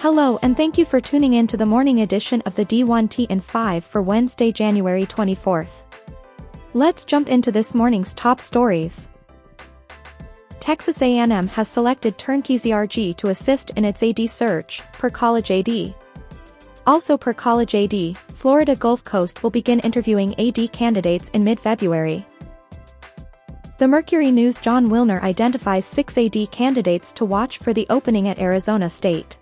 Hello and thank you for tuning in to the morning edition of the D1T in 5 for Wednesday, January 24th. Let's jump into this morning's top stories. Texas A&M has selected Turnkey ZRG to assist in its AD search, per College AD. Also per College AD, Florida Gulf Coast will begin interviewing AD candidates in mid-February. The Mercury News Jon Wilner identifies six AD candidates to watch for the opening at Arizona State.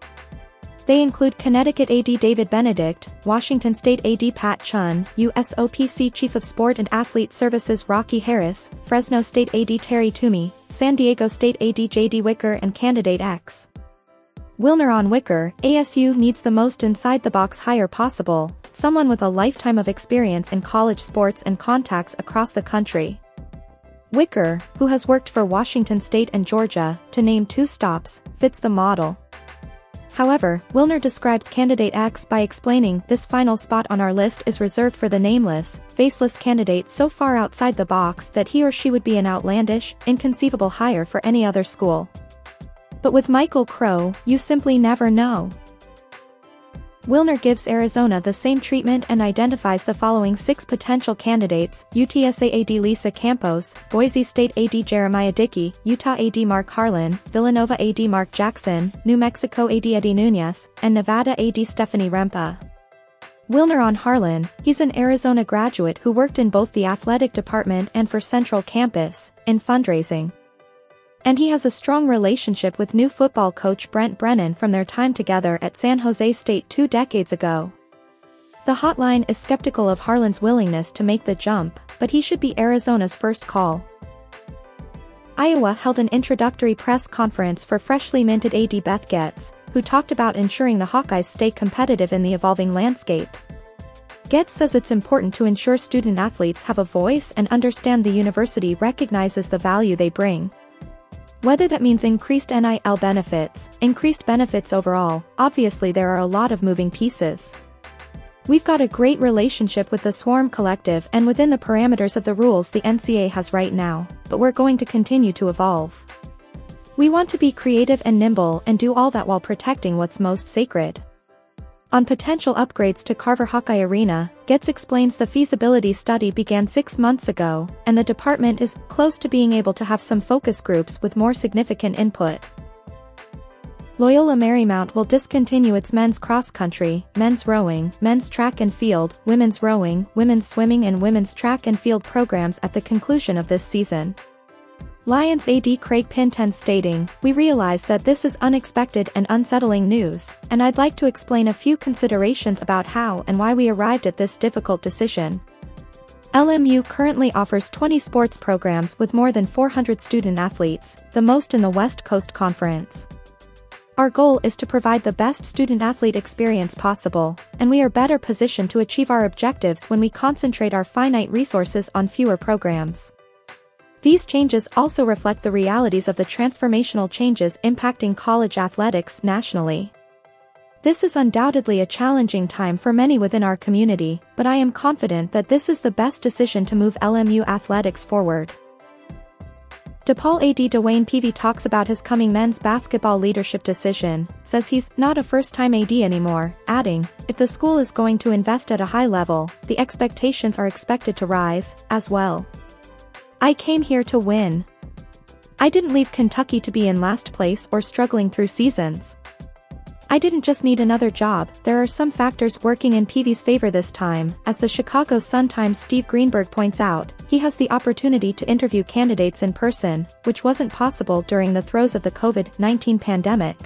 They include Connecticut AD David Benedict, Washington State AD Pat Chun, USOPC Chief of Sport and Athlete Services Rocky Harris, Fresno State AD Terry Tumey, San Diego State AD JD Wicker and Candidate X. Wilner on Wicker, ASU needs the most inside-the-box hire possible, someone with a lifetime of experience in college sports and contacts across the country. Wicker, who has worked for Washington State and Georgia, to name two stops, fits the model. However, Wilner describes candidate X by explaining this final spot on our list is reserved for the nameless, faceless candidate so far outside the box that he or she would be an outlandish, inconceivable hire for any other school. But with Michael Crow, you simply never know. Wilner gives Arizona the same treatment and identifies the following six potential candidates, UTSA AD Lisa Campos, Boise State AD Jeremiah Dickey, Utah AD Mark Harlan, Villanova AD Mark Jackson, New Mexico AD Eddie Nunez, and Nevada AD Stephanie Rempe. Wilner on Harlan, he's an Arizona graduate who worked in both the athletic department and for Central Campus, in fundraising. And he has a strong relationship with new football coach Brent Brennan from their time together at San Jose State two decades ago. The hotline is skeptical of Harlan's willingness to make the jump, but he should be Arizona's first call. Iowa held an introductory press conference for freshly minted AD Beth Goetz, who talked about ensuring the Hawkeyes stay competitive in the evolving landscape. Goetz says it's important to ensure student athletes have a voice and understand the university recognizes the value they bring. Whether that means increased NIL benefits, increased benefits overall, obviously there are a lot of moving pieces. We've got a great relationship with the Swarm Collective and within the parameters of the rules the NCAA has right now, but we're going to continue to evolve. We want to be creative and nimble and do all that while protecting what's most sacred. On potential upgrades to Carver Hawkeye Arena, Goetz explains the feasibility study began six months ago, and the department is close to being able to have some focus groups with more significant input. Loyola Marymount will discontinue its men's cross country, men's rowing, men's track and field, women's rowing, women's swimming and women's track and field programs at the conclusion of this season. Lions AD Craig Pinten stating, We realize that this is unexpected and unsettling news, and I'd like to explain a few considerations about how and why we arrived at this difficult decision. LMU currently offers 20 sports programs with more than 400 student athletes, the most in the West Coast Conference. Our goal is to provide the best student athlete experience possible, and we are better positioned to achieve our objectives when we concentrate our finite resources on fewer programs. These changes also reflect the realities of the transformational changes impacting college athletics nationally. This is undoubtedly a challenging time for many within our community, but I am confident that this is the best decision to move LMU athletics forward. DePaul AD Dwayne Peevy talks about his coming men's basketball leadership decision, says he's not a first-time AD anymore, adding, if the school is going to invest at a high level, the expectations are expected to rise, as well. I came here to win. I didn't leave Kentucky to be in last place or struggling through seasons. I didn't just need another job, there are some factors working in Peevy's favor this time, as the Chicago Sun-Times Steve Greenberg points out, he has the opportunity to interview candidates in person, which wasn't possible during the throes of the COVID-19 pandemic.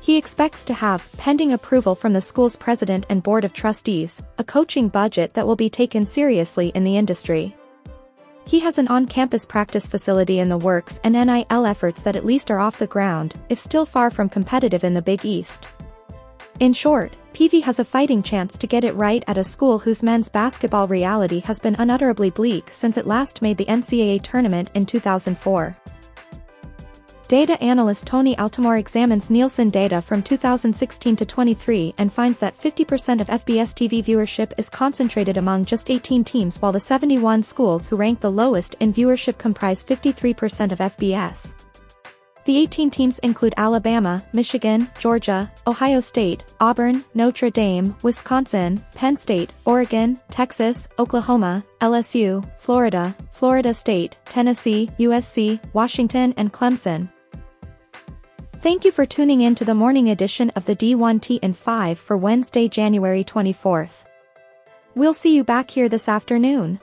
He expects to have, pending approval from the school's president and board of trustees, a coaching budget that will be taken seriously in the industry. He has an on-campus practice facility in the works and NIL efforts that at least are off the ground, if still far from competitive in the Big East. In short, Peevy has a fighting chance to get it right at a school whose men's basketball reality has been unutterably bleak since it last made the NCAA tournament in 2004. Data analyst Tony Altimore examines Nielsen data from 2016 to 23 and finds that 50% of FBS TV viewership is concentrated among just 18 teams while the 71 schools who rank the lowest in viewership comprise 53% of FBS. The 18 teams include Alabama, Michigan, Georgia, Ohio State, Auburn, Notre Dame, Wisconsin, Penn State, Oregon, Texas, Oklahoma, LSU, Florida, Florida State, Tennessee, USC, Washington and Clemson. Thank you for tuning in to the morning edition of the D1T in 5 for Wednesday, January 24th. We'll see you back here this afternoon.